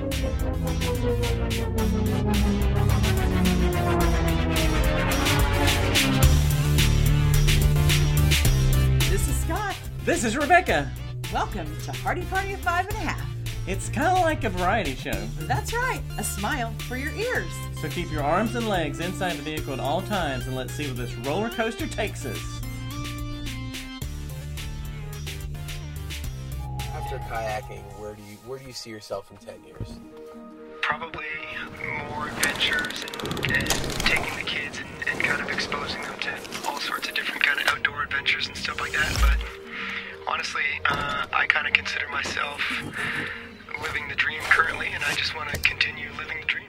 This is Scott. This is Rebecca. Welcome to Hardy Party of Five and a Half. It's kind of like a variety show. That's right, a smile for your ears. So keep your arms and legs inside the vehicle at all times and let's see where this roller coaster takes us. After kayaking, where do you where do you see yourself in ten years? probably more adventures and, and taking the kids and, and kind of exposing them to all sorts of different kind of outdoor adventures and stuff like that. But honestly, uh, I kind of consider myself living the dream currently, and I just want to continue living the dream.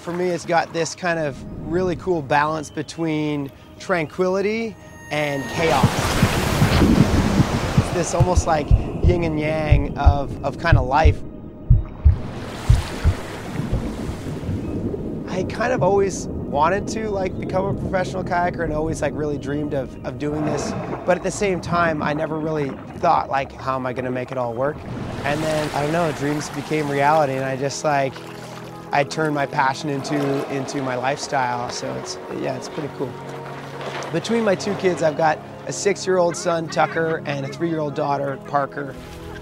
For me, it's got this kind of really cool balance between tranquility and chaos. It's this almost like yin and yang of, of kind of life. I kind of always wanted to like become a professional kayaker and always like really dreamed of, of doing this. But at the same time, I never really thought like, how am I gonna make it all work? And then I don't know, dreams became reality and I just like, I turned my passion into, into my lifestyle. So it's, yeah, it's pretty cool. Between my two kids, I've got a six-year-old son, Tucker, and a three-year-old daughter, Parker.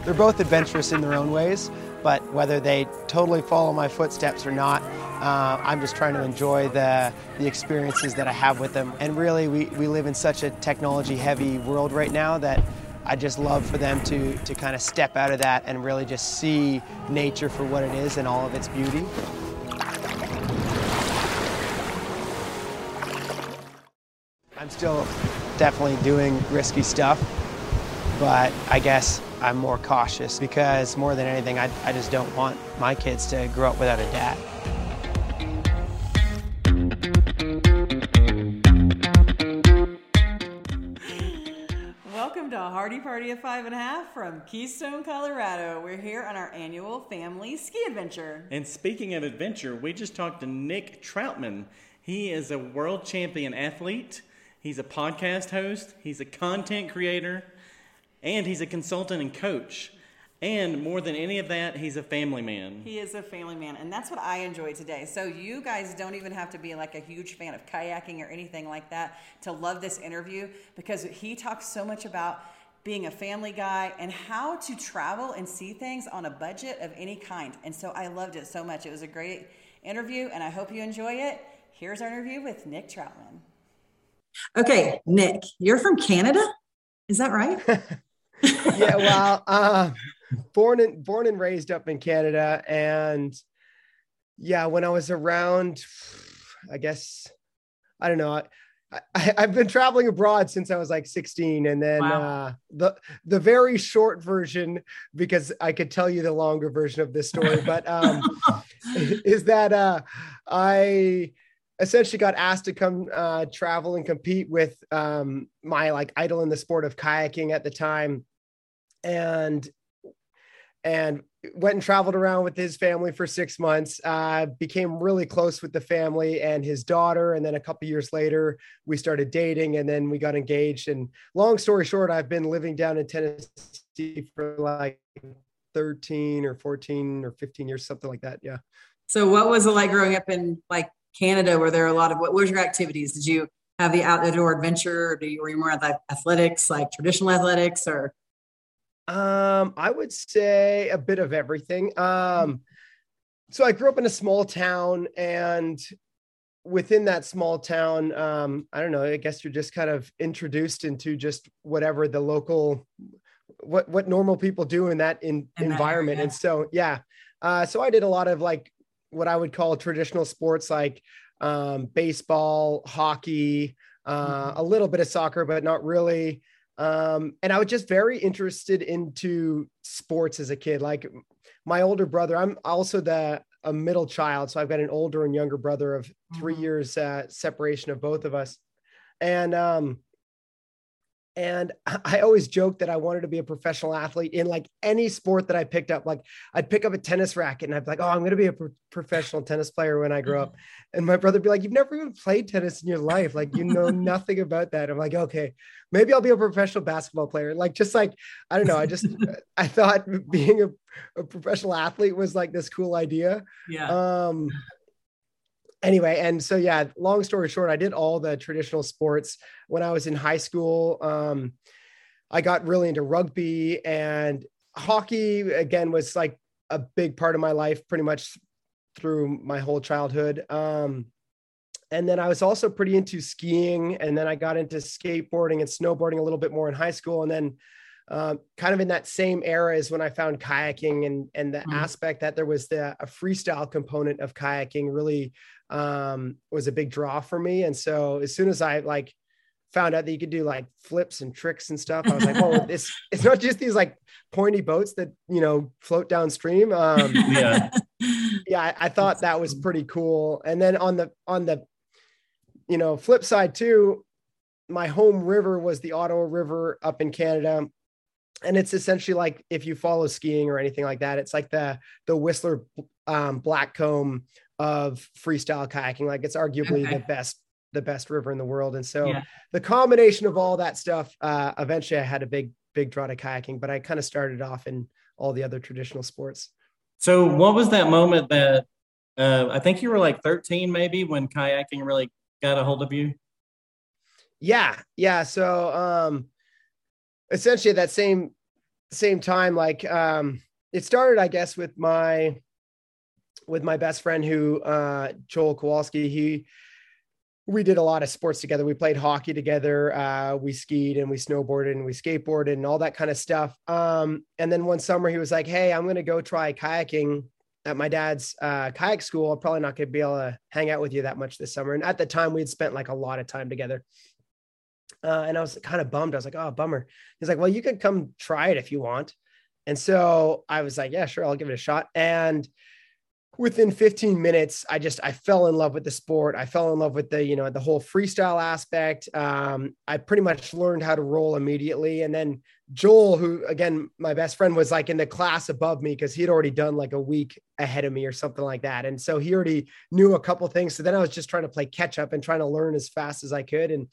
They're both adventurous in their own ways, but whether they totally follow my footsteps or not, uh, I'm just trying to enjoy the, the experiences that I have with them. And really, we, we live in such a technology heavy world right now that I just love for them to, to kind of step out of that and really just see nature for what it is and all of its beauty. I'm still definitely doing risky stuff, but I guess I'm more cautious because more than anything, I, I just don't want my kids to grow up without a dad. Welcome to a Hardy Party of Five and a Half from Keystone, Colorado. We're here on our annual family ski adventure. And speaking of adventure, we just talked to Nick Troutman. He is a world champion athlete, he's a podcast host, he's a content creator, and he's a consultant and coach. And more than any of that, he's a family man. He is a family man, and that's what I enjoy today. So, you guys don't even have to be like a huge fan of kayaking or anything like that to love this interview because he talks so much about being a family guy and how to travel and see things on a budget of any kind. And so, I loved it so much. It was a great interview, and I hope you enjoy it. Here's our interview with Nick Troutman. Okay, Nick, you're from Canada? Is that right? yeah, well, uh, born and born and raised up in Canada, and yeah, when I was around, I guess I don't know. I, I, have been traveling abroad since I was like 16, and then Wow. uh, the the very short version, because I could tell you the longer version of this story, but um, is that uh, I essentially got asked to come uh, travel and compete with um, my like idol in the sport of kayaking at the time, and and went and traveled around with his family for six months. Uh, became really close with the family and his daughter, and then a couple years later, we started dating, and then we got engaged. And long story short, I've been living down in Tennessee for like 13 or 14 or 15 years, something like that. Yeah. So, what was it like growing up in like Canada? Were there are a lot of what what was your activities? Did you have the outdoor adventure, or do you, were you more at like athletics, like traditional athletics, or Um, I would say a bit of everything. Um, so I grew up in a small town, and within that small town, um, I don't know. I guess you're just kind of introduced into just whatever the local, what what normal people do in that in, In that environment. And so, yeah. Uh, so I did a lot of like what I would call traditional sports, like um, baseball, hockey, uh, a little bit of soccer, but not really um, and I was just very interested into sports as a kid. Like my older brother, I'm also the a middle child, so I've got an older and younger brother of 3 Mhm. years uh, separation of both of us, and um, and I always joked that I wanted to be a professional athlete in like any sport that I picked up. Like I'd pick up a tennis racket and I'd be like, "Oh, I'm going to be a pro- professional tennis player when I grow up." And my brother'd be like, "You've never even played tennis in your life. Like you know nothing about that." I'm like, "Okay, maybe I'll be a professional basketball player." Like just like I don't know. I just I thought being a, a professional athlete was like this cool idea. Yeah. Um, anyway, and so yeah, long story short, I did all the traditional sports when I was in high school. Um, I got really into rugby and hockey again was like a big part of my life pretty much through my whole childhood. Um, and then I was also pretty into skiing, and then I got into skateboarding and snowboarding a little bit more in high school, and then um, kind of in that same era is when I found kayaking and and the mm. aspect that there was the a freestyle component of kayaking really um, was a big draw for me. And so as soon as I like found out that you could do like flips and tricks and stuff, I was like, oh, it's it's not just these like pointy boats that you know float downstream. Um, yeah, yeah, I, I thought that was pretty cool. And then on the on the you know flip side too, my home river was the Ottawa River up in Canada and it's essentially like if you follow skiing or anything like that, it's like the the Whistler um, Blackcomb of freestyle kayaking. Like it's arguably okay. the best the best river in the world. And so yeah. the combination of all that stuff, uh, eventually I had a big big draw to kayaking, but I kind of started off in all the other traditional sports. So what was that moment that uh, I think you were like 13 maybe when kayaking really got a hold of you? Yeah, yeah. So um, essentially at that same same time, like um, it started, I guess, with my with my best friend who uh, Joel Kowalski. He we did a lot of sports together. We played hockey together. Uh, we skied and we snowboarded and we skateboarded and all that kind of stuff. Um, and then one summer he was like, "Hey, I'm going to go try kayaking at my dad's uh, kayak school. I'm probably not going to be able to hang out with you that much this summer." And at the time, we had spent like a lot of time together. Uh, and I was kind of bummed. I was like, oh, bummer. He's like, well, you could come try it if you want. And so I was like, yeah, sure, I'll give it a shot. And within 15 minutes, I just I fell in love with the sport. I fell in love with the you know the whole freestyle aspect. Um, I pretty much learned how to roll immediately. And then Joel, who again my best friend, was like in the class above me because he'd already done like a week ahead of me or something like that. And so he already knew a couple things. So then I was just trying to play catch up and trying to learn as fast as I could. And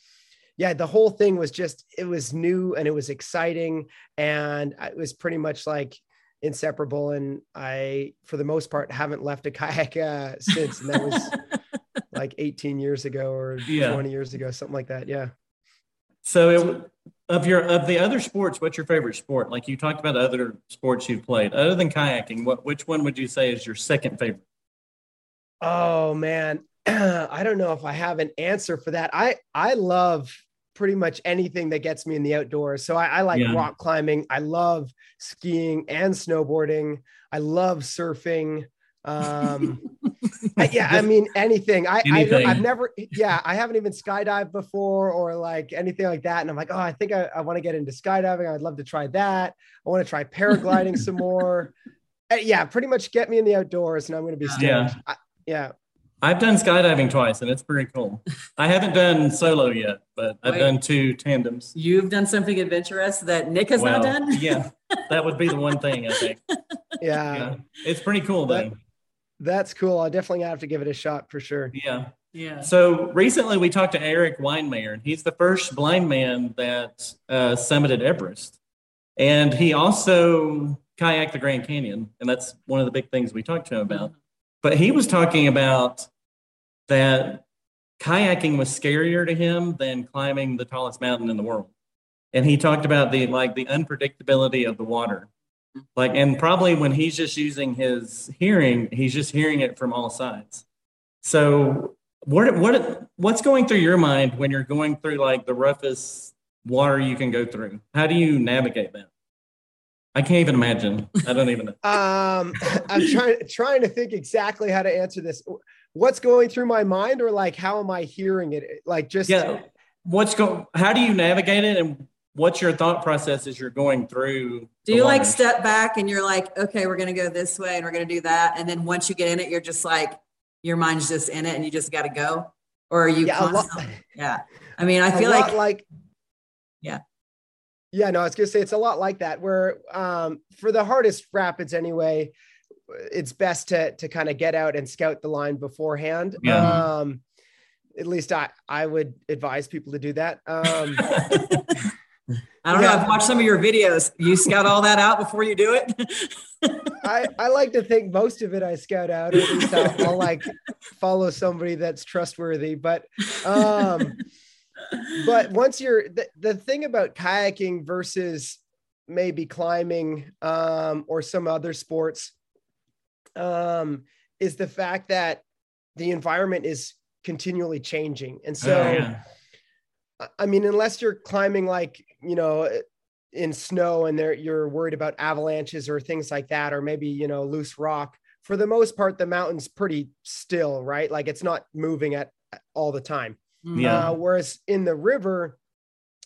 yeah, the whole thing was just, it was new and it was exciting. And it was pretty much like inseparable. And I, for the most part, haven't left a kayak uh, since. And that was like 18 years ago or yeah. 20 years ago, something like that. Yeah. So it, of your of the other sports, what's your favorite sport? Like you talked about other sports you've played, other than kayaking. What which one would you say is your second favorite? Oh man, I don't know if I have an answer for that. I I love pretty much anything that gets me in the outdoors. So I, I like yeah. rock climbing. I love skiing and snowboarding. I love surfing. Um, I, yeah, I mean anything. I, anything. I have never, yeah, I haven't even skydived before or like anything like that. And I'm like, oh, I think I, I want to get into skydiving. I'd love to try that. I want to try paragliding some more. Uh, yeah, pretty much get me in the outdoors, and I'm going to be stoked. Yeah. I, yeah. I've done skydiving twice and it's pretty cool. I haven't done solo yet, but I've Wait. done two tandems. You've done something adventurous that Nick has well, not done? yeah. That would be the one thing I think. Yeah. yeah. It's pretty cool though. That's cool. I definitely have to give it a shot for sure. Yeah. Yeah. So recently we talked to Eric Weihenmayer, and he's the first blind man that uh, summited Everest. And he also kayaked the Grand Canyon. And that's one of the big things we talked to him about. Mm-hmm. But he was talking about that kayaking was scarier to him than climbing the tallest mountain in the world. And he talked about the like the unpredictability of the water. Like and probably when he's just using his hearing, he's just hearing it from all sides. So what what what's going through your mind when you're going through like the roughest water you can go through? How do you navigate that? I can't even imagine. I don't even know. um, I'm trying trying to think exactly how to answer this. What's going through my mind, or like how am I hearing it? Like just yeah. What's going? How do you navigate it, and what's your thought process as you're going through? Do you like step back and you're like, okay, we're gonna go this way and we're gonna do that, and then once you get in it, you're just like, your mind's just in it, and you just got to go, or are you? Yeah, yeah. I mean, I feel like like yeah Yeah, no, I was gonna say it's a lot like that. Where um, for the hardest rapids anyway, it's best to to kind of get out and scout the line beforehand. Yeah. Um, at least I I would advise people to do that. Um, I don't know. I've watched some of your videos. You scout all that out before you do it. I, I like to think most of it I scout out, at least I'll, I'll like follow somebody that's trustworthy. But um, but once you're the, the thing about kayaking versus maybe climbing um, or some other sports um, is the fact that the environment is continually changing, and so. Oh, yeah. I- I mean, unless you're climbing like, you know, in snow and there you're worried about avalanches or things like that, or maybe, you know, loose rock. For the most part, the mountain's pretty still, right? Like it's not moving at all the time. Yeah. Uh, whereas in the river,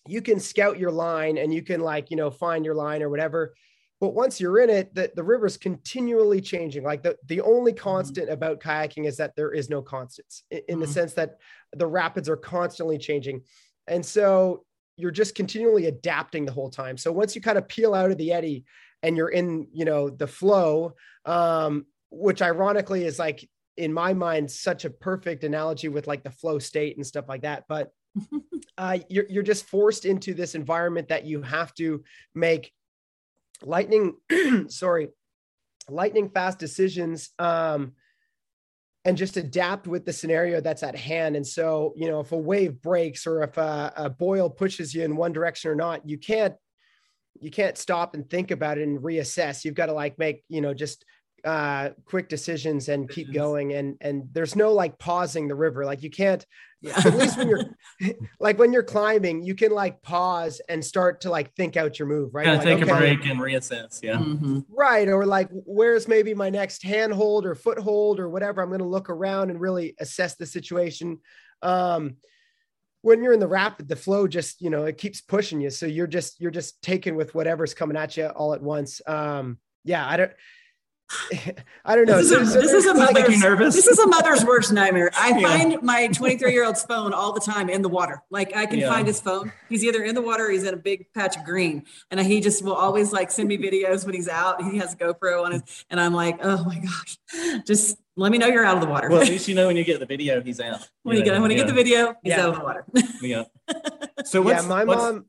you can scout your line and you can like, you know, find your line or whatever. But once you're in it, the, the river's continually changing. Like the, the only constant about kayaking is that there is no constants in, in the Mhm. sense that the rapids are constantly changing. And so you're just continually adapting the whole time. So once you kind of peel out of the eddy and you're in, you know, the flow, um, which ironically is like in my mind such a perfect analogy with like the flow state and stuff like that. But uh, you're you're just forced into this environment that you have to make lightning, sorry, lightning fast decisions. Um, and just adapt with the scenario that's at hand. And so, you know, if a wave breaks or if a, a boil pushes you in one direction or not, you can't you can't stop and think about it and reassess. You've got to like make, you know, just uh quick decisions and keep going and and there's no like pausing the river like you can't Yeah. at least when you're like when you're climbing you can like pause and start to like think out your move right Kind Like, take a break and reassess. Yeah. Mhm. right or like where's maybe my next handhold or foothold or whatever i'm going to look around and really assess the situation um when you're in the rapid the flow just you know it keeps pushing you so you're just you're just taken with whatever's coming at you all at once um yeah i don't i don't know This is a, So- so this is a there's, like, mother's, nervous? This is a mother's worst nightmare. I Yeah. find my 23 year old's phone all the time in the water. Like I can Yeah. find his phone. He's either in the water or he's in a big patch of green. And he just will always like send me videos when he's out. He has a GoPro on his, and I'm like, oh my gosh, just let me know you're out of the water. Well, at least you know when you get the video, he's out. when you get when you get the video, he's Yeah. out of the water. Yeah. So yeah what's my what's- mom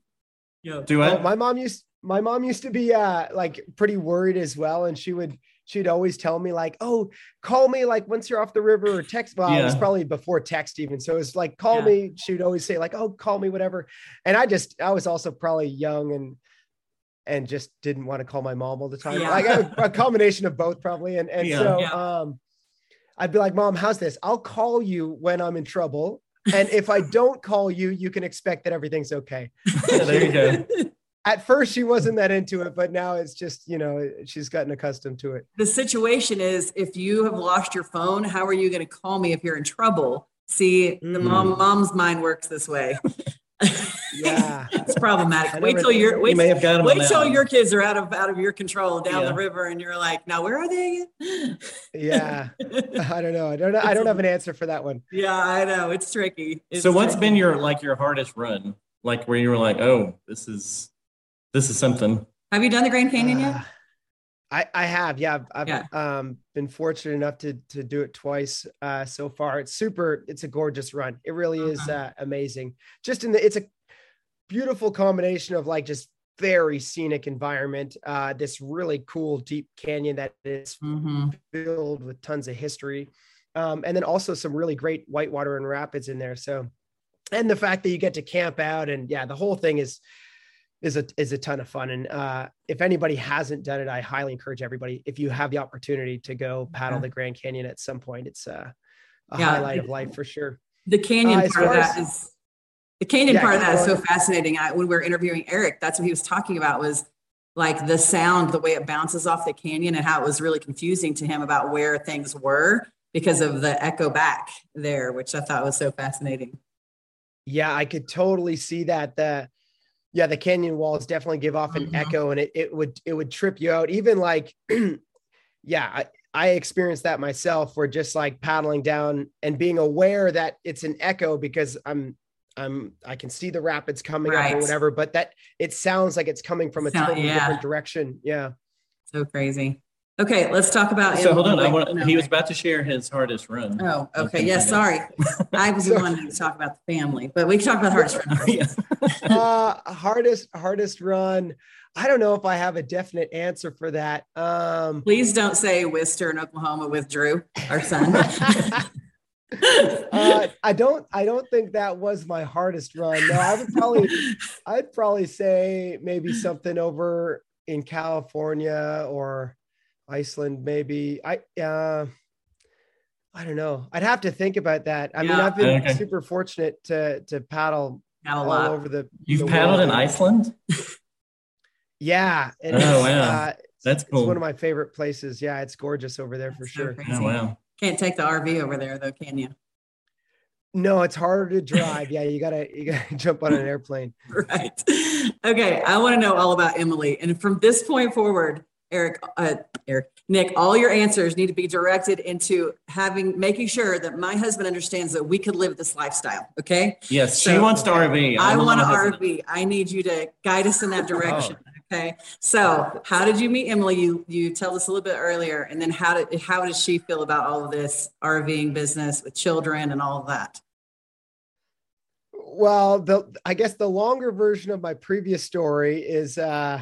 yeah. Do Oh, I? my mom used my mom used to be uh like pretty worried as well and she would she'd always tell me like oh call me like once you're off the river or text well it was probably before text even so it's like call Yeah. me she'd always say like oh call me whatever and i just i was also probably young and and just didn't want to call my mom all the time Yeah. like a, a combination of both probably and and Yeah. so Yeah. um i'd be like mom how's this i'll call you when i'm in trouble and if i don't call you you can expect that everything's okay Yeah, there you go. at first she wasn't that into it, but now it's just, you know, she's gotten accustomed to it. the situation is if you have lost your phone, how are you going to call me if you're in trouble? See, the Mm. mom mom's mind works this way. Yeah. it's problematic. Wait till you're You wait, may have got wait on till your kids are out of out of your control down Yeah. the river, and you're like, now where are they again? Yeah. I don't know. I don't know. I don't have an answer for that one. yeah, I know it's tricky. It's so what's tricky. been your like your hardest run? Like where you were like, oh, this is this is something. Have you done the Grand Canyon yet? Uh, I, I have, yeah, I've, I've Yeah. um, been fortunate enough to to do it twice uh, so far. It's super. It's a gorgeous run. It really is Uh-huh. uh, amazing. Just in the, it's a beautiful combination of like just very scenic environment. Uh, this really cool deep canyon that is Mm-hmm. filled with tons of history. Um, and then also some really great whitewater and rapids in there. So, and the fact that you get to camp out and yeah, the whole thing is, is a, is a ton of fun. And uh, if anybody hasn't done it, I highly encourage everybody, if you have the opportunity to go paddle Okay. the Grand Canyon at some point, it's uh, a Yeah. highlight of life for sure. The canyon Uh, part of that as- is the canyon Yeah, part of that is so fascinating. I, when we were interviewing Eric, that's what he was talking about was like the sound, the way it bounces off the canyon, and how it was really confusing to him about where things were because of the echo back there, which I thought was so fascinating. Yeah, I could totally see that. The yeah, the canyon walls definitely give off an Mhm. echo, and it it would it would trip you out. Even like, yeah, I, I experienced that myself. Where just like paddling down and being aware that it's an echo because I'm I'm I can see the rapids coming up or whatever, but that it sounds like it's coming from a Sound- totally yeah. different direction. Yeah. So crazy. Okay, let's talk about. So hold on. I want. no, he was about to share his hardest run. Oh, okay. Okay, Yeah, sorry. I was the one to talk about the family, but we can talk about the hardest run. first. Uh hardest hardest run. I don't know if I have a definite answer for that. Um Please don't say Worcester in Oklahoma with Drew, our son. uh, I don't I don't think that was my hardest run. No, I would probably I'd probably say maybe something over in California or Iceland, maybe. I uh I don't know. I'd have to think about that. I mean, I've been Okay. super fortunate to to paddle Got a all lot. over the. You've the paddled world. in Iceland. Yeah. and Oh, wow. uh, That's It's one of my favorite places. Yeah, it's gorgeous over there for That's so sure. crazy. Oh wow. Can't take the RV over there though, can you? No, it's harder to drive. Yeah, you gotta you gotta jump on an airplane. Right. Okay. I want to know all about Emily. And from this point forward, Eric, uh, Eric, Nick, all your answers need to be directed into having, making sure that my husband understands that we could live this lifestyle. Okay. Yes, she wants to RV. I I'm a want an little hesitant. RV. I need you to guide us in that direction. Oh. Okay. So how did you meet Emily? You, you told us a little bit earlier. And then how did, how does she feel about all of this RVing business with children and all of that? Well, the I guess the longer version of my previous story is uh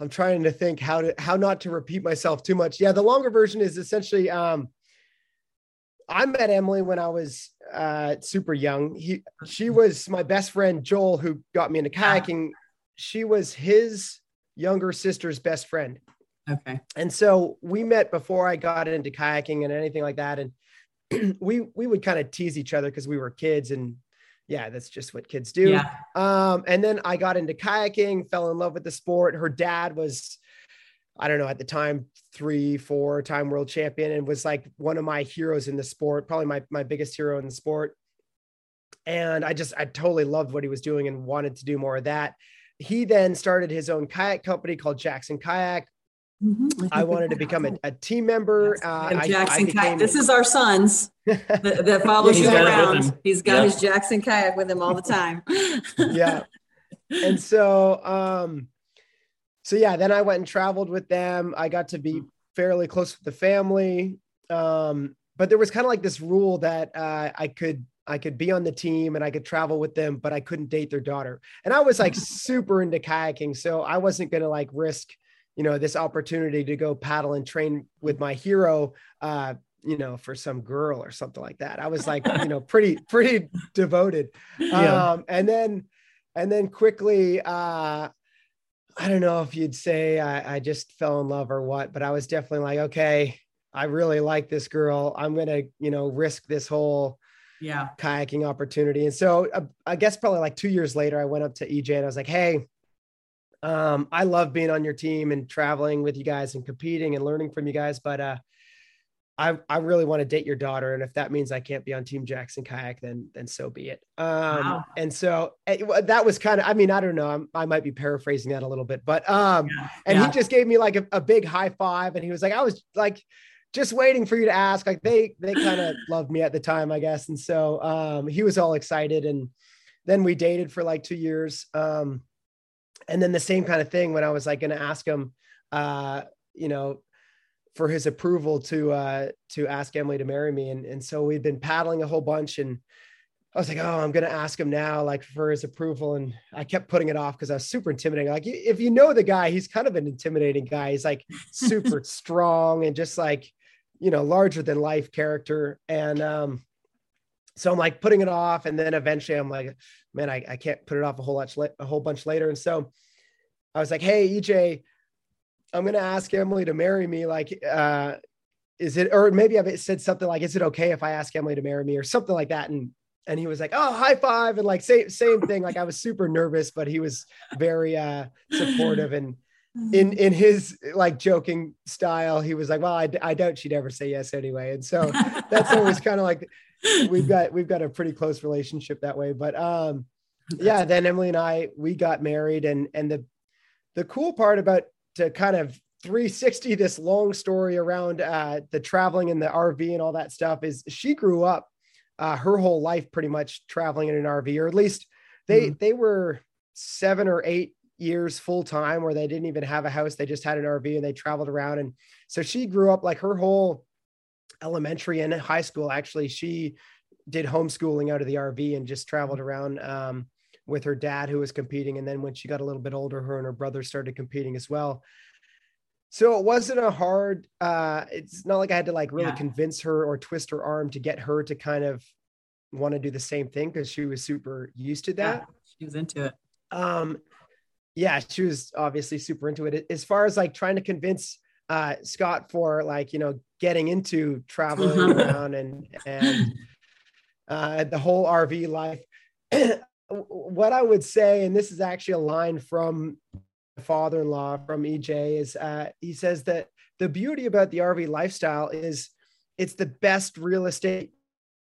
I'm trying to think how to how not to repeat myself too much. Yeah, the longer version is essentially um I met Emily when I was uh super young. He she was my best friend Joel who got me into kayaking. She was his younger sister's best friend. Okay. And so we met before I got into kayaking and anything like that. And we we would kind of tease each other because we were kids and yeah, that's just what kids do. Yeah. Um, and then I got into kayaking, fell in love with the sport. Her dad was, I don't know, at the time, three, four time world champion and was like one of my heroes in the sport, probably my, my biggest hero in the sport. And I just, I totally loved what he was doing and wanted to do more of that. He then started his own kayak company called Jackson Kayak. Mhm. I wanted to become a, a team member. Uh, And I- I Jackson became- kayak. This is our son's that, that follows Yeah, you he's got around. He's got Yeah. his Jackson kayak with him all the time. yeah. And so, um, so yeah, then I went and traveled with them. I got to be fairly close with the family. Um, but there was kind of like this rule that uh, I could I could be on the team and I could travel with them, but I couldn't date their daughter. And I was like super into kayaking, so I wasn't gonna like risk, you know, this opportunity to go paddle and train with my hero. Uh, you know, for some girl or something like that. I was like, you know, pretty, pretty devoted. Yeah. Um, and then, and then quickly, uh, I don't know if you'd say I, I just fell in love or what, but I was definitely like, okay, I really like this girl. I'm gonna, you know, risk this whole yeah. kayaking opportunity. And so uh, I guess probably like two years later, I went up to EJ and I was like, hey, um, I love being on your team and traveling with you guys and competing and learning from you guys, but uh, I, I really want to date your daughter. And if that means I can't be on Team Jackson Kayak, then then so be it. Um, Wow. And so eh, well, that was kind of, I mean, I don't know, I'm, I might be paraphrasing that a little bit, but um, and Yeah. he just gave me like a, a big high five and he was like, I was like, just waiting for you to ask. Like they they kind of loved me at the time, I guess. And so um, he was all excited. And then we dated for like two years. Um, and then the same kind of thing when I was like going to ask him, uh, you know, for his approval to uh, to ask Emily to marry me. And and so we'd been paddling a whole bunch and. I was like, oh, I'm gonna ask him now, like for his approval, and I kept putting it off because I was super intimidating. Like, if you know the guy, he's kind of an intimidating guy. He's like super strong and just like, you know, larger than life character. And um, so I'm like putting it off, and then eventually I'm like, man, I, I can't put it off a whole lot, a whole bunch later. And so I was like, hey, EJ, I'm gonna ask Emily to marry me. Like, uh, is it, or maybe I've said something like, is it okay if I ask Emily to marry me, or something like that? And and he was like, oh, high five, and like same same thing. Like I was super nervous, but he was very uh, supportive and in in his like joking style he was like well I, I doubt she'd ever say yes anyway. And so that's always kind of like we've got we've got a pretty close relationship that way. But um yeah then emily and i we got married and and the the cool part about to kind of 360 this long story around uh the traveling and the rv and all that stuff is she grew up uh, her whole life pretty much traveling in an RV, or at least they Mhm. they were seven or eight years full time where they didn't even have a house; they just had an RV and they traveled around. And so she grew up like her whole elementary and high school. Actually, she did homeschooling out of the RV and just traveled around um, with her dad who was competing. And then when she got a little bit older, her and her brother started competing as well. So it wasn't a hard, uh, it's not like I had to like really Yeah. convince her or twist her arm to get her to kind of want to do the same thing because she was super used to that. Yeah, she was into it. Um, yeah, she was obviously super into it. As far as like trying to convince uh, Scott for like, you know, getting into traveling Mhm. around and, and uh, the whole RV life. what I would say, and this is actually a line from father-in-law from EJ, is uh, he says that the beauty about the RV lifestyle is it's the best real estate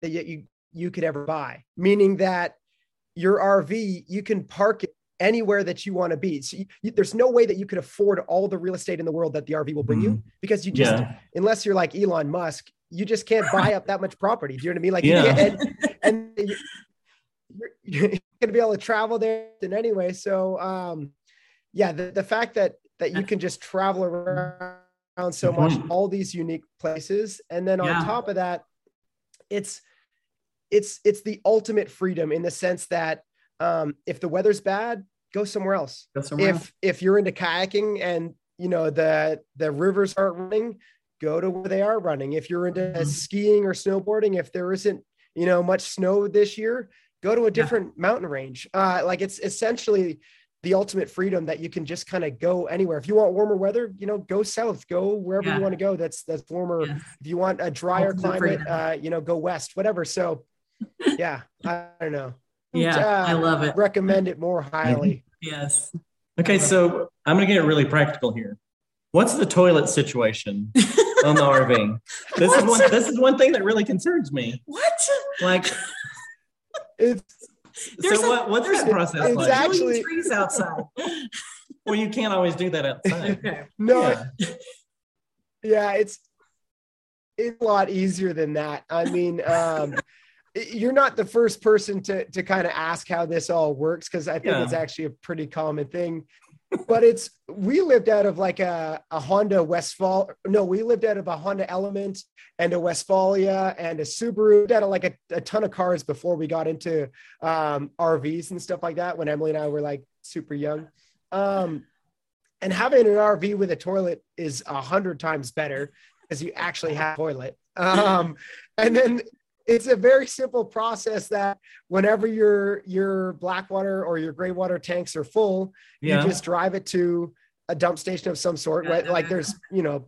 that you, you could ever buy. Meaning that your RV you can park it anywhere that you want to be. So you, there's no way that you could afford all the real estate in the world that the RV will bring you because you just Yeah. unless you're like Elon Musk, you just can't buy up that much property. Do you know what I mean? Like, Yeah. and, and you- you're, you're going to be able to travel there in anyway. So, um, yeah, the, the fact that that you can just travel around so much, all these unique places, and then on Yeah. top of that, it's it's it's the ultimate freedom in the sense that um, if the weather's bad, go somewhere else Go somewhere else. if if you're into kayaking and you know the the rivers aren't running go to where they are running if you're into Mhm. skiing or snowboarding if there isn't you know much snow this year go to a different mountain range uh like it's essentially the ultimate freedom that you can just kind of go anywhere if you want warmer weather you know go south go wherever Yeah. you want to go that's that's warmer Yes. if you want a drier Ultimate climate freedom. uh you know go west whatever so yeah i don't know Yeah, Uh, I love it. recommend it more highly Yes. Okay, so I'm gonna get really practical here. What's the toilet situation on the RV? This is one. This is one thing that really concerns me. What? Like, it's There's so a- what, what's there's that process it's like? actually- trees outside. well, you can't always do that outside. okay. no Yeah. yeah it's it's a lot easier than that i mean um you're not the first person to to kind of ask how this all works because i think Yeah. it's actually a pretty common thing but it's we lived out of like a, a honda westfall no we lived out of a honda element and a westfalia and a subaru We had like a, a ton of cars before we got into um rvs and stuff like that when emily and i were like super young um and having an RV with a toilet is a hundred times better because you actually have a toilet. Um, and then it's a very simple process that whenever your your black water or your gray water tanks are full, Yeah. you just drive it to a dump station of some sort, right? Like there's, you know,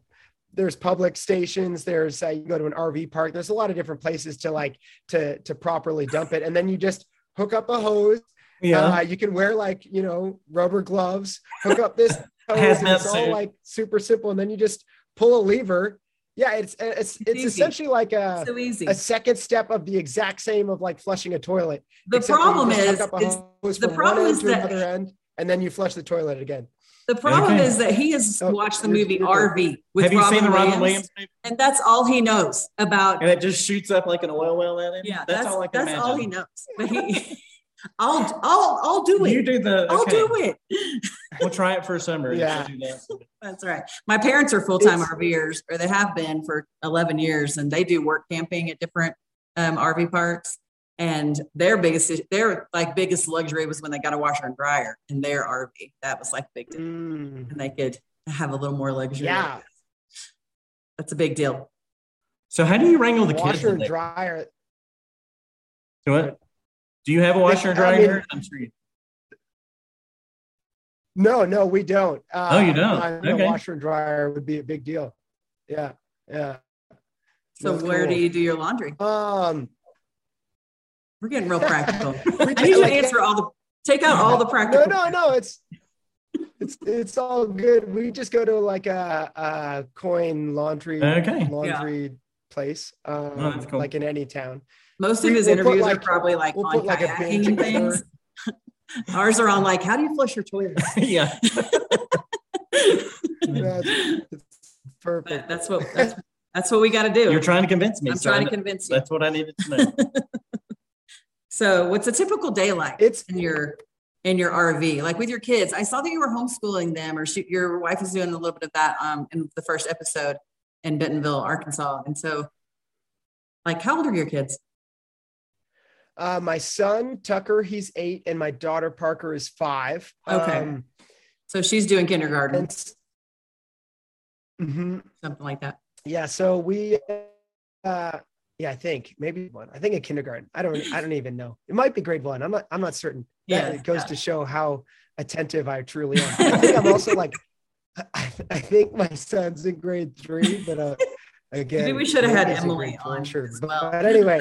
there's public stations, there's uh, you go to an RV park, there's a lot of different places to like to to properly dump it. And then you just hook up a hose. yeah. Uh, you can wear like, you know, rubber gloves, hook up this hose, and it's all like super simple. And then you just pull a lever. Yeah, uh, it's it's it's, easy. essentially like a So easy. a second step of the exact same of like flushing a toilet. The except where you problem is, up is the problem is to that- another end, and then you flush the toilet again. the problem Okay. is that he has Oh, watched the you're- movie you're. RV with Have you Robin seen the Robin Williams, Williams movie? and that's all he knows about. And it just shoots up like an oil well at him. yeah, that's, that's all I can that's imagine. all he knows. But he, I'll I'll I'll do it. You do the. I'll okay. do it. We'll try it for a summer. Yeah. do that. That's right. My parents are full time RVers, or they have been for 11 years, and they do work camping at different um, RV parks. And their biggest, their like biggest luxury was when they got a washer and dryer in their RV. That was like big deal, Mm, and they could have a little more luxury. yeah, that's a big deal. So how do you wrangle the kids? washer in and dryer. Do what? Do you have a washer and I dryer? mean- I'm sure you. No, no, we don't. Uh, Oh, you don't? I know Okay. washer and dryer would be a big deal. Yeah, yeah. So That's where do you do your laundry? Um, We're getting real practical. I need you to answer all the, take out all the no, practical. no, no. No. It's it's it's all good. We just go to like a, a coin laundry Okay. laundry place, um, Oh, that's cool. like in any town. Most of We- his we'll put, interviews are probably like we'll on like, kayaking and things. Ours are on like, how do you flush your toilet? yeah. Yeah, it's, it's perfect. But that's what that's That's what we got to do. You're trying to convince me. I'm so trying to convince you. That's what I needed to know. So, what's a typical day like It's in your in your RV? Like with your kids, I saw that you were homeschooling them, or she, your wife was doing a little bit of that um, in the first episode in Bentonville, Arkansas. And so, like, how old are your kids? Uh, my son Tucker, he's eight, and my daughter Parker is five. Okay. Um, So she's doing kindergarten, Mhm. something like that. Yeah. So we, uh, yeah, I think maybe one. I think in kindergarten. I don't. I don't even know. It might be grade one. I'm not. I'm not certain. Yeah, That it goes yeah. to show how attentive I truly am. I think I'm also like. I, I think my son's in grade three, but uh, again, Maybe we should have had Emily on Sure, but, well. but anyway,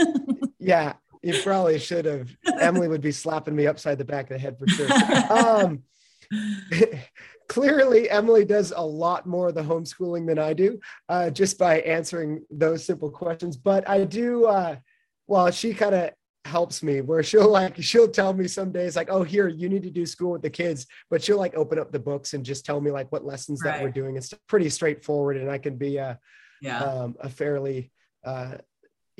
yeah, you probably should have. Emily would be slapping me upside the back of the head for sure. Um, clearly emily does a lot more of the homeschooling than i do uh, just by answering those simple questions but i do uh, well she kind of helps me where she'll like she'll tell me some days like oh here you need to do school with the kids but she'll like open up the books and just tell me like what lessons that we're doing it's pretty straightforward and i can be a Yeah. um, a fairly uh,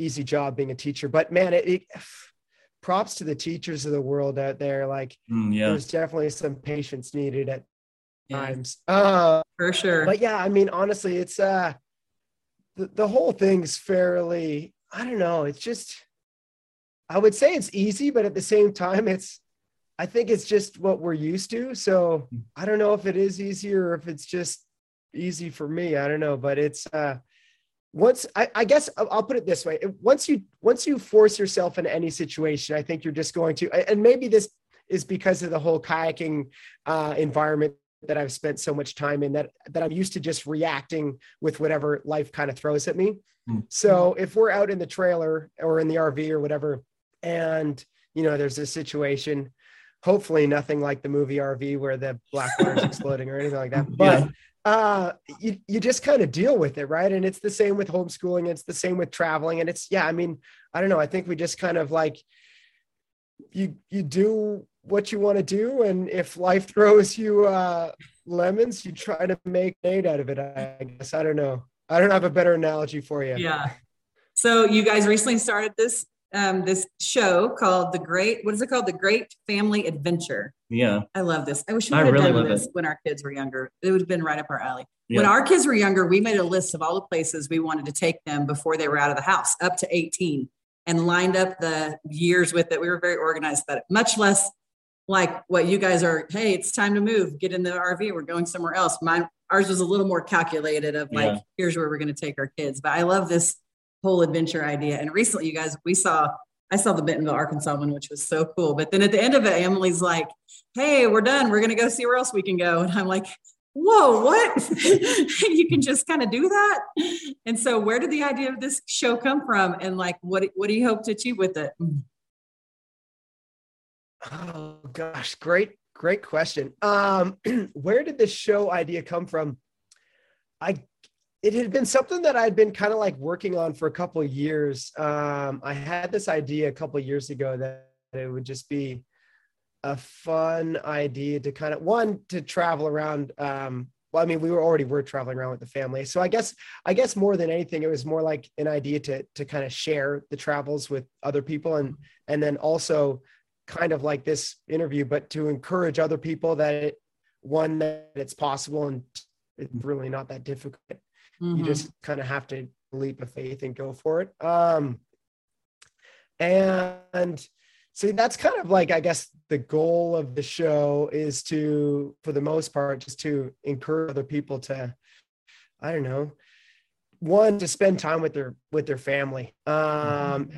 easy job being a teacher but man it, it props to the teachers of the world out there like Mm, yeah. there's definitely some patience needed at yeah, times. Uh, for sure. but yeah, I mean, honestly, it's uh, the, the whole thing's fairly, I don't know, it's just, I would say it's easy, but at the same time, it's, I think it's just what we're used to. So I don't know if it is easier or if it's just easy for me. I don't know, but it's, uh, once I, I guess I'll put it this way: once you once you force yourself in any situation, I think you're just going to, and maybe this is because of the whole kayaking uh, environment that I've spent so much time in that that I'm used to just reacting with whatever life kind of throws at me. Mm. So if we're out in the trailer or in the RV or whatever, and you know there's a situation, hopefully nothing like the movie RV where the black is exploding or anything like that, but. Uh, you, you just kind of deal with it, right? And it's the same with homeschooling. It's the same with traveling. And it's, yeah, I mean, I don't know. I think we just kind of like, you, you do what you want to do. And if life throws you, uh, lemons, you try to make aid out of it. I guess. I don't know. I don't have a better analogy for you. Yeah. So you guys recently started this um, this show called the Great. What is it called? The Great Family Adventure. Yeah. I love this. I wish we I had really done this it. when our kids were younger. It would have been right up our alley. When our kids were younger, we made a list of all the places we wanted to take them before they were out of the house, up to 18, and lined up the years with it. We were very organized about it, much less like what you guys are. Hey, it's time to move. Get in the RV. We're going somewhere else. Mine, ours was a little more calculated. Of like, Yeah. here's where we're going to take our kids. But I love this whole adventure idea. And recently, you guys, we saw. I saw the Bentonville, Arkansas one, which was so cool. But then at the end of it, Emily's like, hey, we're done. We're going to go see where else we can go. And I'm like, whoa, what? you can just kind of do that. And so where did the idea of this show come from? And like, what, what do you hope to achieve with it? Oh gosh, great, great question. Um, where did the show idea come from? I it had been something that I'd been kind of like working on for a couple of years. Um, I had this idea a couple of years ago that it would just be a fun idea to kind of one to travel around. Um, well, I mean, we were already were traveling around with the family, so I guess I guess more than anything, it was more like an idea to to kind of share the travels with other people, and and then also kind of like this interview, but to encourage other people that it, one that it's possible and it's really not that difficult. You Mhm. just kind of have to leap of faith and go for it. Um, and so that's kind of like, I guess, the goal of the show is to, for the most part, just to encourage other people to, I don't know, one to spend time with their with their family, um,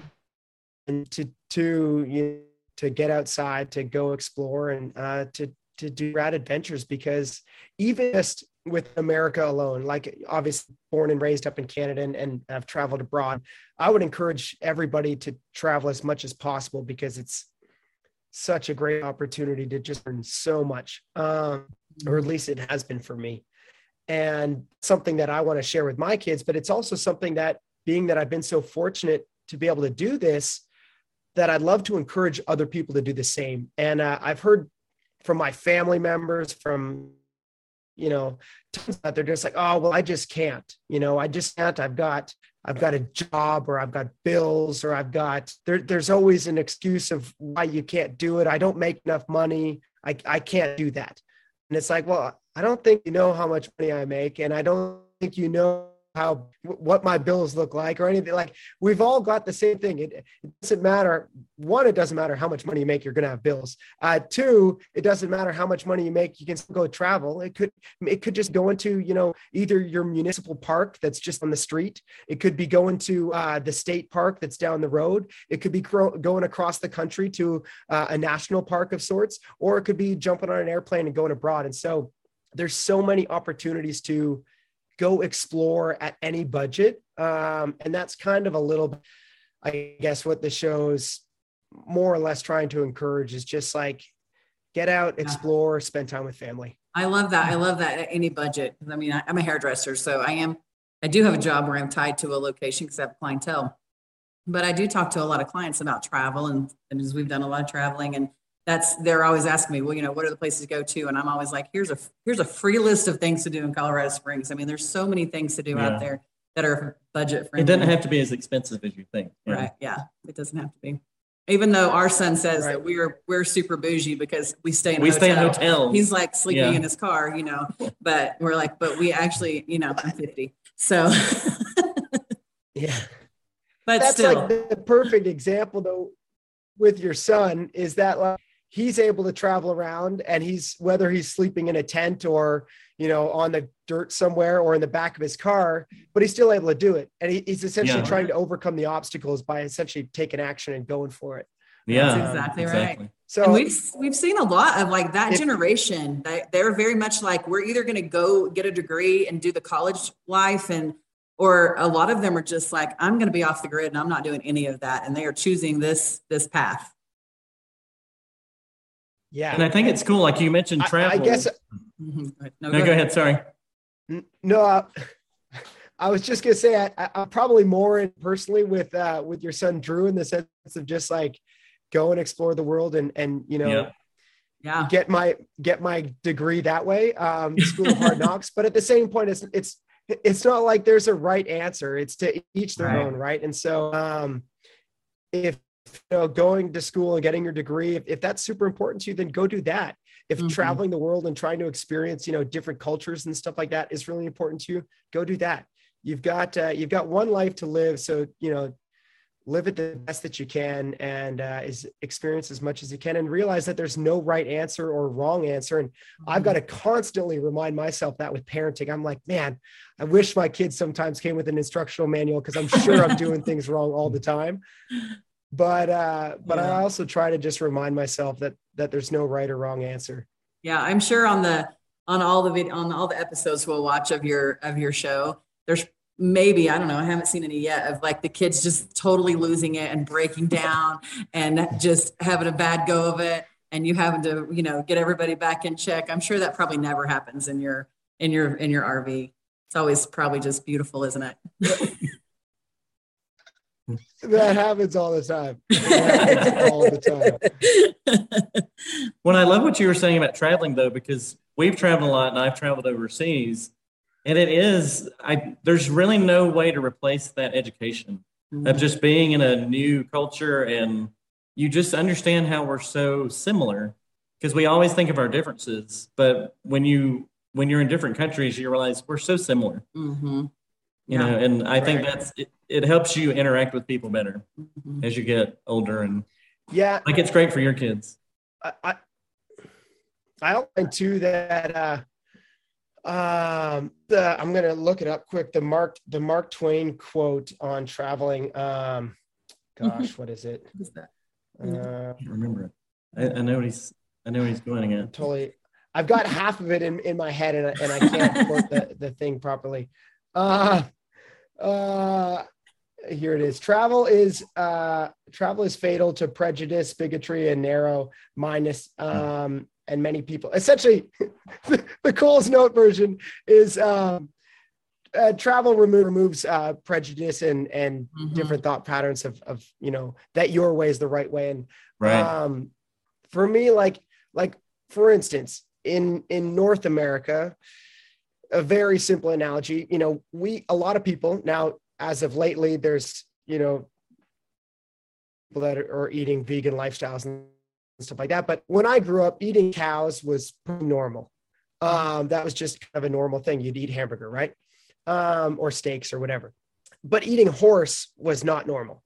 and to to you know, to get outside, to go explore, and uh, to to do rad adventures because even just with America alone, like obviously born and raised up in Canada and, and I've traveled abroad, I would encourage everybody to travel as much as possible because it's such a great opportunity to just learn so much, um, or at least it has been for me. And something that I want to share with my kids, but it's also something that being that I've been so fortunate to be able to do this, that I'd love to encourage other people to do the same. And uh, I've heard from my family members, from you know, that they're just like, oh, well, I just can't, you know, I just can't. I've got, I've got a job or I've got bills or I've got, there, there's always an excuse of why you can't do it. I don't make enough money. I, I can't do that. And it's like, well, I don't think you know how much money I make. And I don't think you know how what my bills look like or anything like we've all got the same thing. It, it, doesn't matter. One it doesn't matter how much money you make you're going to have bills. Uh, two it doesn't matter how much money you make you can still go travel. It could it could just go into you know either your municipal park that's just on the street. It could be going to uh, the state park that's down the road. It could be going across the country to uh, a national park of sorts or it could be jumping on an airplane and going abroad. And so there's so many opportunities to go explore at any budget. Um, and that's kind of a little, I guess, what the show's more or less trying to encourage is just like get out, explore, spend time with family. I love that. I love that at any budget. I mean, I, am a hairdresser, so I am, I do have a job where I'm tied to a location because I have clientele. But I do talk to a lot of clients about travel, and, and as we've done a lot of traveling, and that's they're always asking me, well, you know, what are the places to go to? And I'm always like, here's a here's a free list of things to do in Colorado Springs. I mean, there's so many things to do yeah. out there that are budget friendly. It doesn't have to be as expensive as you think. Yeah. Right. Yeah. It doesn't have to be. Even though our son says right. that we're we're super bougie because we stay in we stay in hotels. He's like sleeping yeah. in his car, you know. But we're like, but we actually, you know, I'm 50. So yeah. But that's still. like the perfect example though with your son is that like he's able to travel around and he's whether he's sleeping in a tent or you know on the dirt somewhere or in the back of his car but he's still able to do it. And he, he's essentially yeah. trying to overcome the obstacles by essentially taking action and going for it. Yeah That's exactly, exactly, right so and we've we've seen a lot of like that if, generation they, they're very much like we're either going to go get a degree and do the college life and or a lot of them are just like i'm going to be off the grid and i'm not doing any of that and they are choosing this this path yeah. And I think it's cool. Like you mentioned travel. I, I guess. Mm-hmm. No, no, go, go ahead. ahead. Sorry. No, uh, I was just gonna say I, am probably more in personally with uh, with your son Drew in the sense of just like go and explore the world and and you know yeah, yeah. get my get my degree that way. Um, School of Hard Knocks, but at the same point, it's it's it's not like there's a right answer. It's to each their right. own, right? And so um, if you know, going to school and getting your degree, if, if that's super important to you, then go do that. If mm-hmm. traveling the world and trying to experience, you know, different cultures and stuff like that is really important to you, go do that. You've got uh, you've got one life to live, so you know, live it the best that you can and uh, is experience as much as you can, and realize that there's no right answer or wrong answer. And mm-hmm. I've got to constantly remind myself that with parenting, I'm like, man, I wish my kids sometimes came with an instructional manual because I'm sure I'm doing things wrong all the time but uh but yeah. i also try to just remind myself that that there's no right or wrong answer. Yeah i'm sure on the on all the vid- on all the episodes we'll watch of your of your show there's maybe i don't know i haven't seen any yet of like the kids just totally losing it and breaking down and just having a bad go of it and you having to you know get everybody back in check. I'm sure that probably never happens in your in your in your rv it's always probably just beautiful isn't it that happens all the time. all the time. When I love what you were saying about traveling though, because we've traveled a lot and I've traveled overseas, and it is I there's really no way to replace that education mm-hmm. of just being in a new culture and you just understand how we're so similar because we always think of our differences, but when you when you're in different countries, you realize we're so similar. Mm-hmm. You yeah. know, and I think that's it, it helps you interact with people better mm-hmm. as you get older and yeah. like it's great for your kids. I i, I find too that uh um the i'm gonna look it up quick the mark the mark twain quote on traveling um gosh what is it? What is that? Uh, I remember it. I, I know what he's i know what he's going at totally. I've got half of it in, in my head and, and i can't quote the, the thing properly. Uh uh here it is. Travel is uh, travel is fatal to prejudice, bigotry, and narrow mindedness. Um, and many people, essentially, the, the Coles Note version is um, uh, travel remo- removes uh, prejudice and and mm-hmm. different thought patterns of of you know that your way is the right way. And right. um, for me, like like for instance, in in North America, a very simple analogy. You know, we a lot of people now, as of lately, there's you know people that are eating vegan lifestyles and stuff like that. But when I grew up, eating cows was normal. Um, that was just kind of a normal thing. You'd eat hamburger, right? Um, or steaks or whatever. But eating horse was not normal.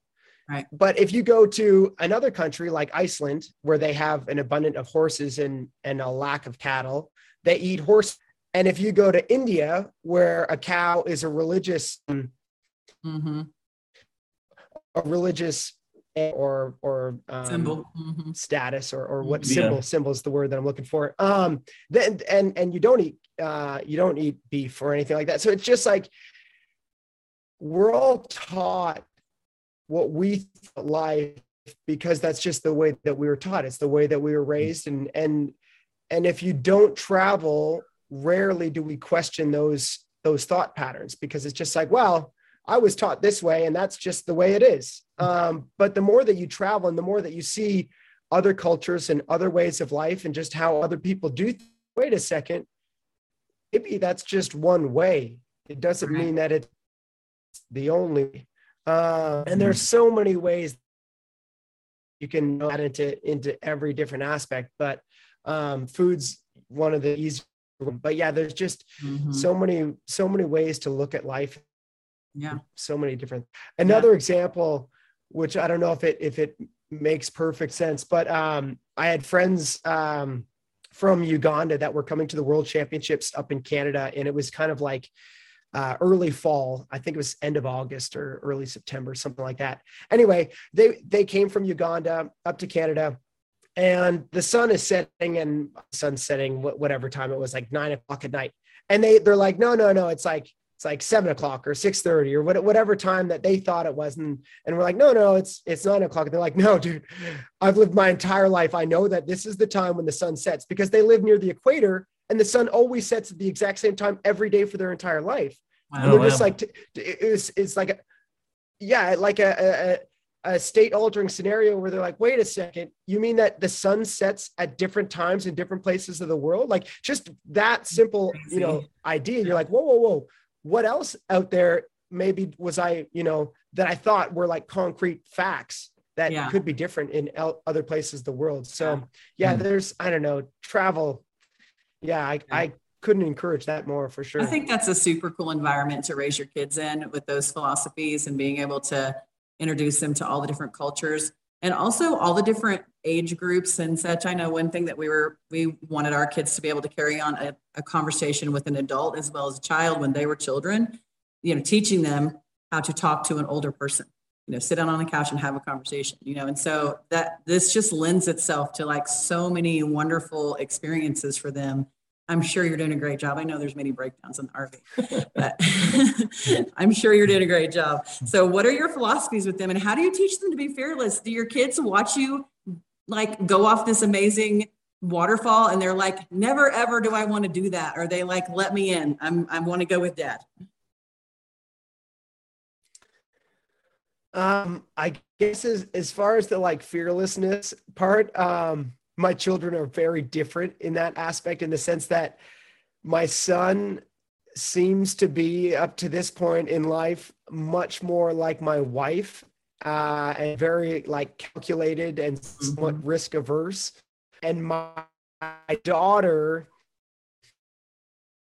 Right. But if you go to another country like Iceland, where they have an abundance of horses and, and a lack of cattle, they eat horse. And if you go to India, where a cow is a religious, Mm-hmm. a religious or or um, Symbol. Mhm. status or or what Yeah. symbol symbol is the word that I'm looking for. Um, then and and you don't eat uh you don't eat beef or anything like that. So it's just like we're all taught what we thought life because that's just the way that we were taught. It's the way that we were raised, and and and if you don't travel, rarely do we question those those thought patterns because it's just like, well, I was taught this way, and that's just the way it is. Um, but the more that you travel, and the more that you see other cultures and other ways of life, and just how other people do. th- Wait a second, maybe that's just one way. It doesn't mean that it's the only. Uh, and there's so many ways you can add into into every different aspect, but um, food's one of the easier. But yeah, there's just Mhm. so many so many ways to look at life. Yeah. so many different another example which i don't know if it if it makes perfect sense but um i had friends um from uganda that were coming to the world championships up in canada and it was kind of like uh, early fall. I think it was end of august or early september something like that. Anyway they they came from uganda up to canada and the sun is setting and sun setting whatever time it was like nine o'clock at night and they they're like no no no it's like it's like seven o'clock or six thirty or what, whatever time that they thought it was, and and we're like, no, no, it's it's nine o'clock. And they're like, no, dude, I've lived my entire life. I know that this is the time when the sun sets because they live near the equator, and the sun always sets at the exact same time every day for their entire life. And Oh, they're just like, it's it's like, a, yeah, like a, a a state altering scenario where they're like, wait a second, you mean that the sun sets at different times in different places of the world? Like just that simple, you know, idea. You're like, whoa, whoa, whoa. What else out there maybe was I, you know, that I thought were like concrete facts that Yeah. could be different in el- other places of the world. So yeah, Mhm. there's, I don't know, travel. Yeah, I, I couldn't encourage that more for sure. I think that's a super cool environment to raise your kids in with those philosophies and being able to introduce them to all the different cultures and also all the different age groups and such. I know one thing that we were we wanted our kids to be able to carry on a, a conversation with an adult as well as a child when they were children, you know, teaching them how to talk to an older person. You know, sit down on the couch and have a conversation, you know, and so that this just lends itself to like so many wonderful experiences for them I'm sure you're doing a great job. I know there's many breakdowns in the RV, but I'm sure you're doing a great job. So, what are your philosophies with them, and how do you teach them to be fearless? Do your kids watch you like go off this amazing waterfall, and they're like, "Never ever do I want to do that," or they like, "Let me in. I'm I want to go with dad." Um, I guess as as far as the like fearlessness part, um, my children are very different in that aspect, in the sense that my son seems to be up to this point in life much more like my wife, uh, and very like calculated and somewhat risk averse, and my, my daughter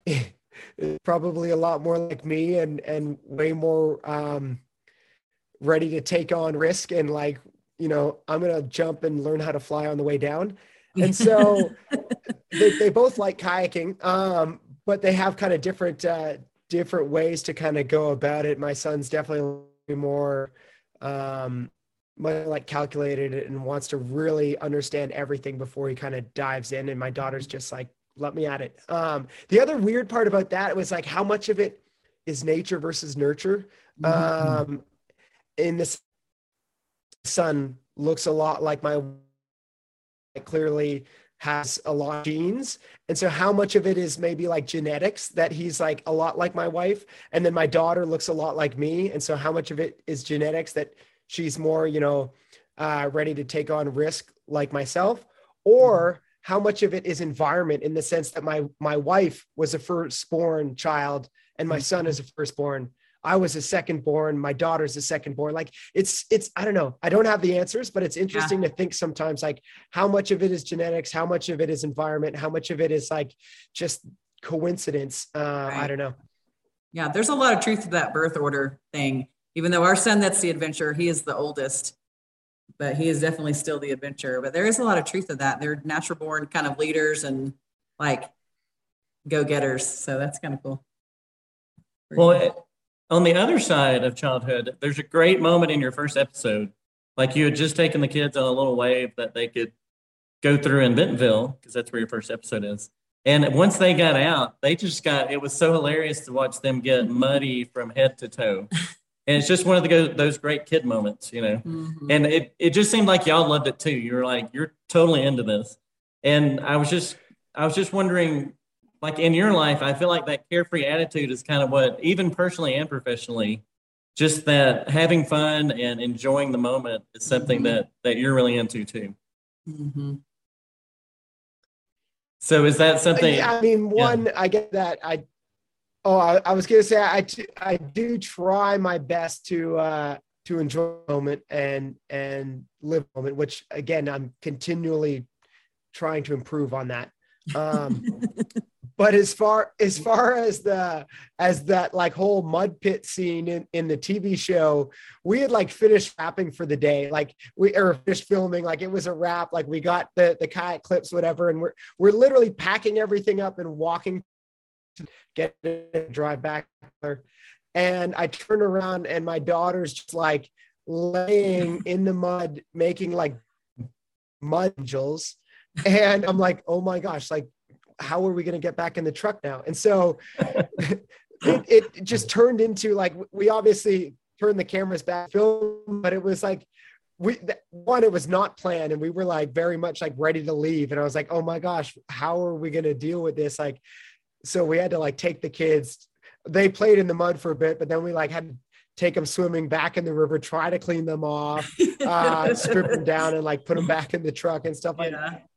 is probably a lot more like me and and way more um ready to take on risk and like you know i'm gonna jump and learn how to fly on the way down. And so they, they both like kayaking um but they have kind of different uh different ways to kind of go about it. My son's definitely more um more like calculated and wants to really understand everything before he kind of dives in and my daughter's just like let me at it. Um the other weird part about that was like how much of it is nature versus nurture. Um in this son looks a lot like my clearly has a lot of genes. And so how much of it is maybe like genetics that he's like a lot like my wife and then my daughter looks a lot like me. And so how much of it is genetics that she's more you know uh, ready to take on risk like myself? Or how much of it is environment in the sense that my my wife was a firstborn child and my son is a firstborn I was a second born, my daughter's a second born. Like it's it's I don't know. I don't have the answers, but it's interesting yeah. to think sometimes like how much of it is genetics, how much of it is environment, how much of it is like just coincidence. Uh right. I don't know. Yeah, there's a lot of truth to that birth order thing. Even though our son that's the adventure, he is the oldest, but he is definitely still the adventure. But there is a lot of truth to that. They're natural born kind of leaders and like go getters. So that's kind of cool. Well, it, on the other side of childhood, there's a great moment in your first episode. Like you had just taken the kids on a little wave that they could go through in Bentonville, because that's where your first episode is. And once they got out, they just got, it was so hilarious to watch them get muddy from head to toe. And it's just one of the, those great kid moments, you know. Mm-hmm. And it, it just seemed like y'all loved it too. You were like, you're totally into this. And I was just, I was just wondering, like in your life, I feel like that carefree attitude is kind of what, even personally and professionally, just that having fun and enjoying the moment is something mm-hmm. that that you're really into too. Mm-hmm. So is that something? I mean, one, yeah. I get that. I oh, I, I was gonna say I, I do try my best to uh, to enjoy the moment and and live the moment, which again I'm continually trying to improve on that. Um, but as far as far as the as that like whole mud pit scene in, in the tv show we had like finished wrapping for the day like we or finished filming like it was a wrap like we got the the kayak clips whatever and we're we're literally packing everything up and walking to get it drive back and i turn around and my daughter's just like laying in the mud making like mud angels and i'm like oh my gosh like how are we going to get back in the truck now? And so it, it just turned into like, we obviously turned the cameras back film, but it was like, we one it was not planned and we were like very much like ready to leave and i was like oh my gosh how are we going to deal with this like so we had to like take the kids they played in the mud for a bit but then we like had to take them swimming back in the river try to clean them off uh strip them down and like put them back in the truck and stuff like yeah. that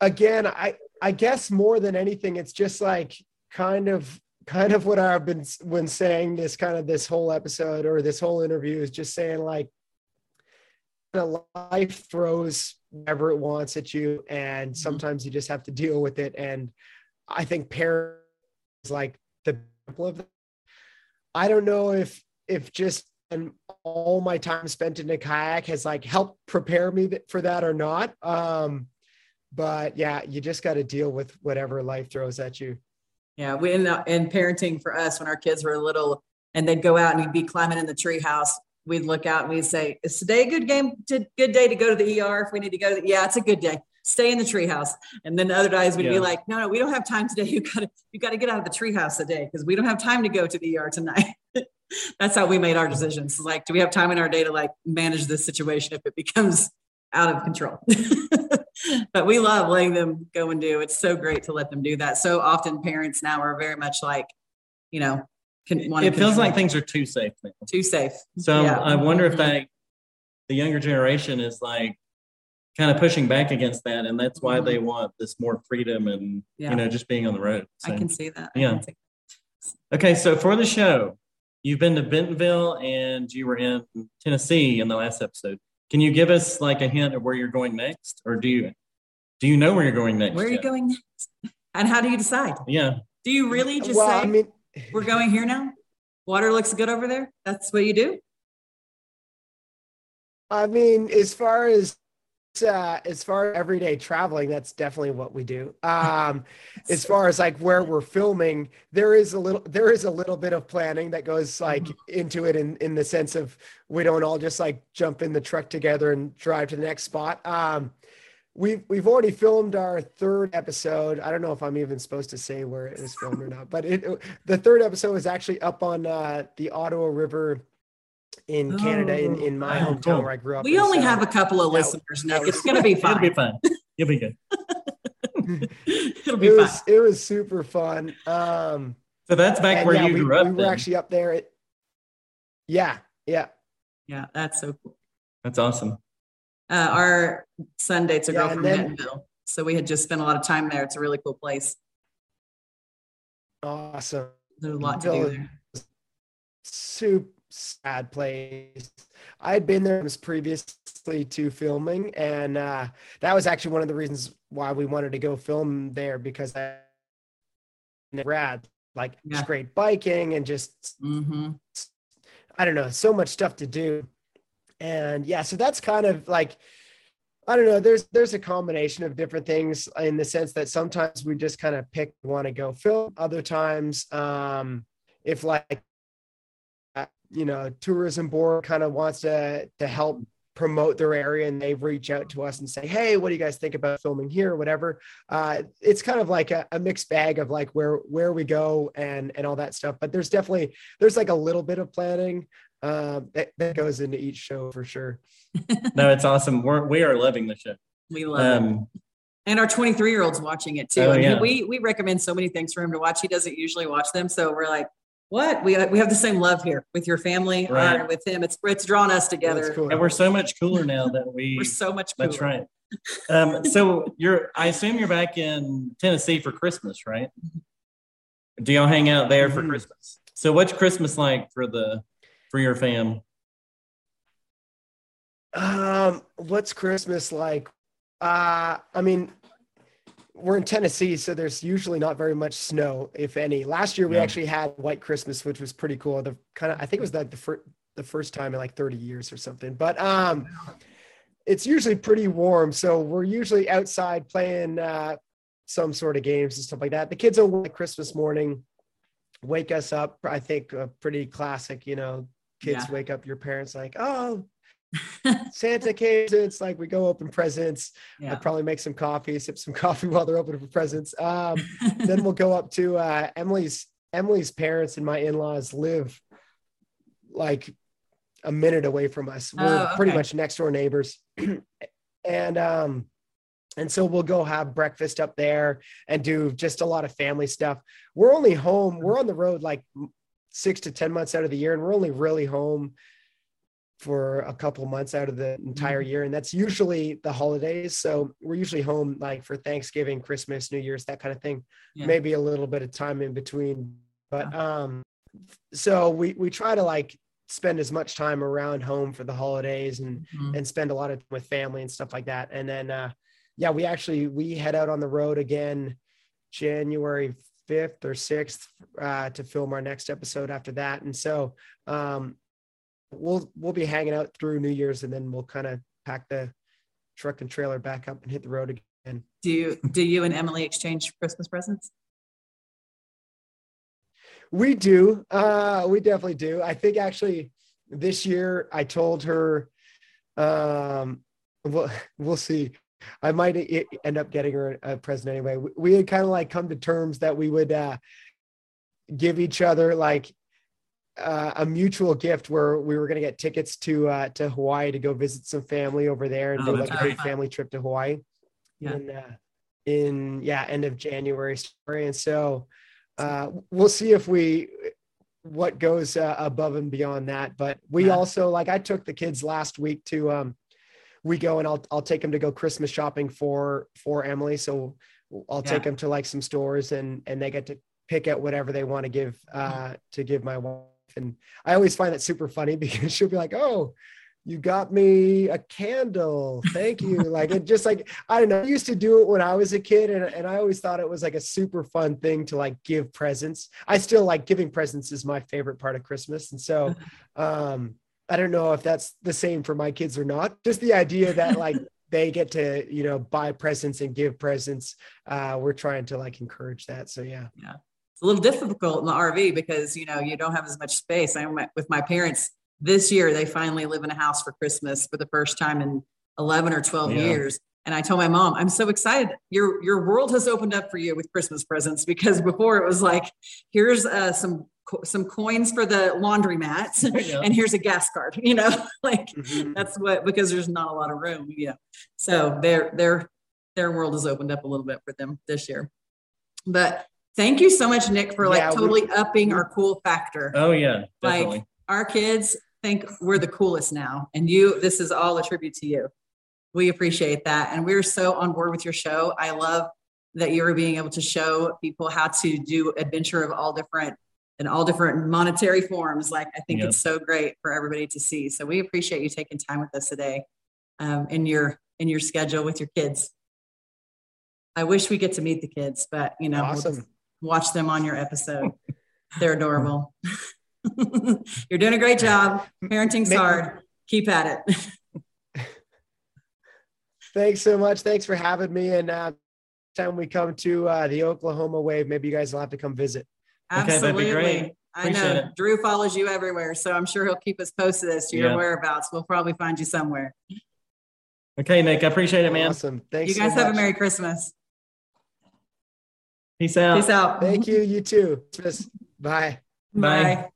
again i I guess more than anything, it's just like kind of kind of what I've been when saying this kind of this whole episode or this whole interview is just saying like life throws whatever it wants at you and mm-hmm. sometimes you just have to deal with it and I think parents like the example of that. I don't know if if just and all my time spent in a kayak has like helped prepare me for that or not. Um, but yeah, you just got to deal with whatever life throws at you. Yeah, we in, in parenting for us when our kids were little and they'd go out and we'd be climbing in the treehouse. We'd look out and we'd say, "Is today a good game? To, good day to go to the ER if we need to go?" To the, yeah, it's a good day. Stay in the treehouse. And then the other days we'd yeah. be like, "No, no, we don't have time today. You got to you got to get out of the treehouse today because we don't have time to go to the ER tonight." That's how we made our decisions. Like, do we have time in our day to like manage this situation if it becomes out of control? but we love letting them go and do. It's so great to let them do that. So often parents now are very much like, you know, can, it feels like things are too safe. Now. Too safe. So yeah. I wonder if that the younger generation is like kind of pushing back against that, and that's why mm-hmm. they want this more freedom and yeah. you know just being on the road. So, I can see that. yeah. See that. Okay, so for the show, you've been to Bentonville and you were in Tennessee in the last episode. Can you give us like a hint of where you're going next, or do you do you know where you're going next? Where are you going next? And how do you decide? Yeah. Do you really just well, say I mean, we're going here now? Water looks good over there. That's what you do. I mean, as far as uh, as far as everyday traveling, that's definitely what we do. Um, as far as like where we're filming, there is a little there is a little bit of planning that goes like mm-hmm. into it in in the sense of we don't all just like jump in the truck together and drive to the next spot. Um, we've we've already filmed our third episode. I don't know if I'm even supposed to say where it was filmed or not, but it the third episode is actually up on uh, the Ottawa River in oh, Canada, in, in my oh, hometown where I grew up. We only so have a couple of listeners, Nick. Was, it's going to be fun. It'll be fun. You'll be good. It'll be it fun. Was, it was super fun. Um, so that's back where yeah, you we, grew up. We were then. actually up there. At, yeah, yeah, yeah. That's so cool. That's awesome. Uh, our son dates a girl from then, Bentonville. So we had just spent a lot of time there. It's a really cool place. Awesome. There's a lot to do there. Super sad place. I had been there previously to filming, and uh, that was actually one of the reasons why we wanted to go film there because I rad like Yeah. great biking and just hmm I don't know, so much stuff to do. And yeah, so that's kind of like I don't know, there's there's a combination of different things in the sense that sometimes we just kind of pick want to go film, other times um if like you know, tourism board kind of wants to to help promote their area and they reach out to us and say, Hey, what do you guys think about filming here or whatever? Uh, it's kind of like a, a mixed bag of like where, where we go and, and all that stuff. But there's definitely, there's like a little bit of planning uh, that, that goes into each show for sure. No, it's awesome. We're we are loving the show. We love it. Um, And our 23 year old's watching it too. Oh, and he- yeah. we we recommend so many things for him to watch. He doesn't usually watch them, so we're like, what? We we have the same love here with your family Right. or with him. It's it's drawn us together. Cool. and we're so much cooler now that we. We're so much cooler. That's right. Um, so you're, I assume you're back in Tennessee for Christmas, right? Do y'all hang out there for Mhm. Christmas? So what's Christmas like for the for your fam? Um, what's Christmas like? Uh, I mean, we're in Tennessee, so there's usually not very much snow, if any. Last year we Yeah. actually had white Christmas, which was pretty cool. The kind of I think it was like the first the first time in like 30 years or something. But um, it's usually pretty warm, so we're usually outside playing uh, some sort of games and stuff like that. The kids on like Christmas morning, wake us up. I think a pretty classic, you know, kids Yeah. wake up your parents like, oh, Santa came. It's like we go open presents. Yeah. I'd probably make some coffee, sip some coffee while they're opening for presents. Um, then we'll go up to uh, Emily's. Emily's parents and my in-laws live like a minute away from us. We're Oh, pretty much next door neighbors, and um, and so we'll go have breakfast up there and do just a lot of family stuff. We're only home. We're on the road like six to ten months out of the year, and we're only really home for a couple months out of the entire Mm-hmm. year and that's usually the holidays so we're usually home like for thanksgiving christmas new year's that kind of thing Yeah. maybe a little bit of time in between but um so we we try to like spend as much time around home for the holidays and Mhm. and spend a lot of time with family and stuff like that and then uh yeah we actually we head out on the road again january 5th or 6th uh, to film our next episode after that and so um we'll we'll be hanging out through new year's and then we'll kind of pack the truck and trailer back up and hit the road again Do you do you and Emily exchange Christmas presents? We do. Uh, we definitely do. I think actually this year I told her, um, we'll, we'll see. I might end up getting her a present anyway. We- We had kind of like come to terms that we would uh, give each other like uh, a mutual gift where we were going to get tickets to uh, to Hawaii to go visit some family over there and Oh, do like a big family trip to Hawaii. Yeah. In, uh, in yeah, end of January. story, And so uh, we'll see if we what goes uh, above and beyond that. But we Yeah. also like I took the kids last week to um, we go and I'll I'll take them to go Christmas shopping for for Emily. So I'll Yeah. take them to like some stores and and they get to pick out whatever they want to give uh, to give my wife. And I always find that super funny because she'll be like, "Oh, you got me a candle. Thank you." like it just like I don't know. I used to do it when I was a kid, and, and I always thought it was like a super fun thing to like give presents. I still like giving presents is my favorite part of Christmas, and so um, I don't know if that's the same for my kids or not. Just the idea that like they get to you know buy presents and give presents. Uh, we're trying to like encourage that. So yeah. yeah. It's a little difficult in the RV because you know you don't have as much space. I went with my parents this year. They finally live in a house for Christmas for the first time in eleven or twelve Yeah. years. And I told my mom, I'm so excited. Your your world has opened up for you with Christmas presents because before it was like, here's uh, some co- some coins for the laundromat, Yeah. and here's a gas card. You know, like Mhm. that's what because there's not a lot of room. Yeah. So their their their world has opened up a little bit for them this year. But thank you so much, Nick, for like Yeah, we- totally upping our cool factor. Oh yeah, like definitely. our kids think we're the coolest now. And you, this is all a tribute to you. we appreciate that. And we're so on board with your show. I love that you're being able to show people how to do adventure of all different and all different monetary forms. Like I think Yep. it's so great for everybody to see. So we appreciate you taking time with us today um, in your in your schedule with your kids. I wish we get to meet the kids, but you know, we'll just watch them on your episode. They're adorable. You're doing a great job. Parenting's Make- hard. Keep at it. Thanks so much. Thanks for having me. And uh, time we come to uh, the Oklahoma Wave, maybe you guys will have to come visit. Okay, that'd be Absolutely. great. I Appreciate know it. Drew follows you everywhere, so I'm sure he'll keep us posted as to your Yeah. whereabouts. We'll probably find you somewhere. Okay, Nick, I appreciate it, man. Awesome. Thanks. you guys so have a. Merry Christmas. Peace out. Peace out. Thank you. You too. Bye. Bye. Bye.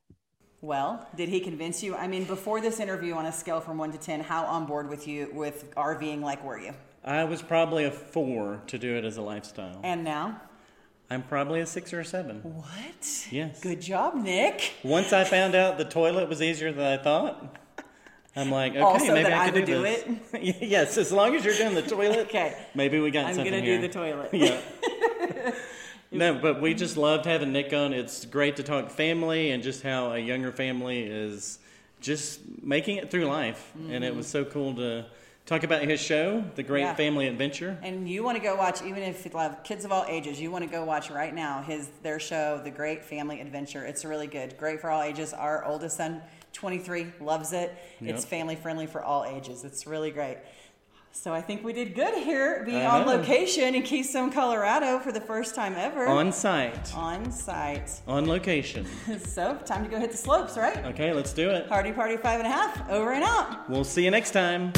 Well, did he convince you? I mean, before this interview, on a scale from one to ten, how on board with you with RVing like were you? I was probably a four to do it as a lifestyle. And now, I'm probably a six or a seven. what? Yes. Good job, Nick. Once I found out the toilet was easier than I thought, I'm like, okay, Also maybe that I I could would do, do this. yes, as long as you're doing the toilet. Okay. Maybe we got I'm something gonna here. do the toilet. yeah. No, but we just loved having Nick on. It's great to talk family and just how a younger family is just making it through life. And it mm-hmm. was so cool to talk about his show, The Great Yeah. Family Adventure. And you want to go watch, even if you have kids of all ages, you want to go watch right now his their show, The Great Family Adventure. It's really good, great for all ages. Our oldest son, 23, loves it. It's family friendly for all ages. It's really great. So I think we did good here, being on location in Keystone, Colorado, for the first time ever. On site, on site. on location. So time to go hit the slopes, right? Okay, let's do it. Party, party, five and a half. Over and out. We'll see you next time.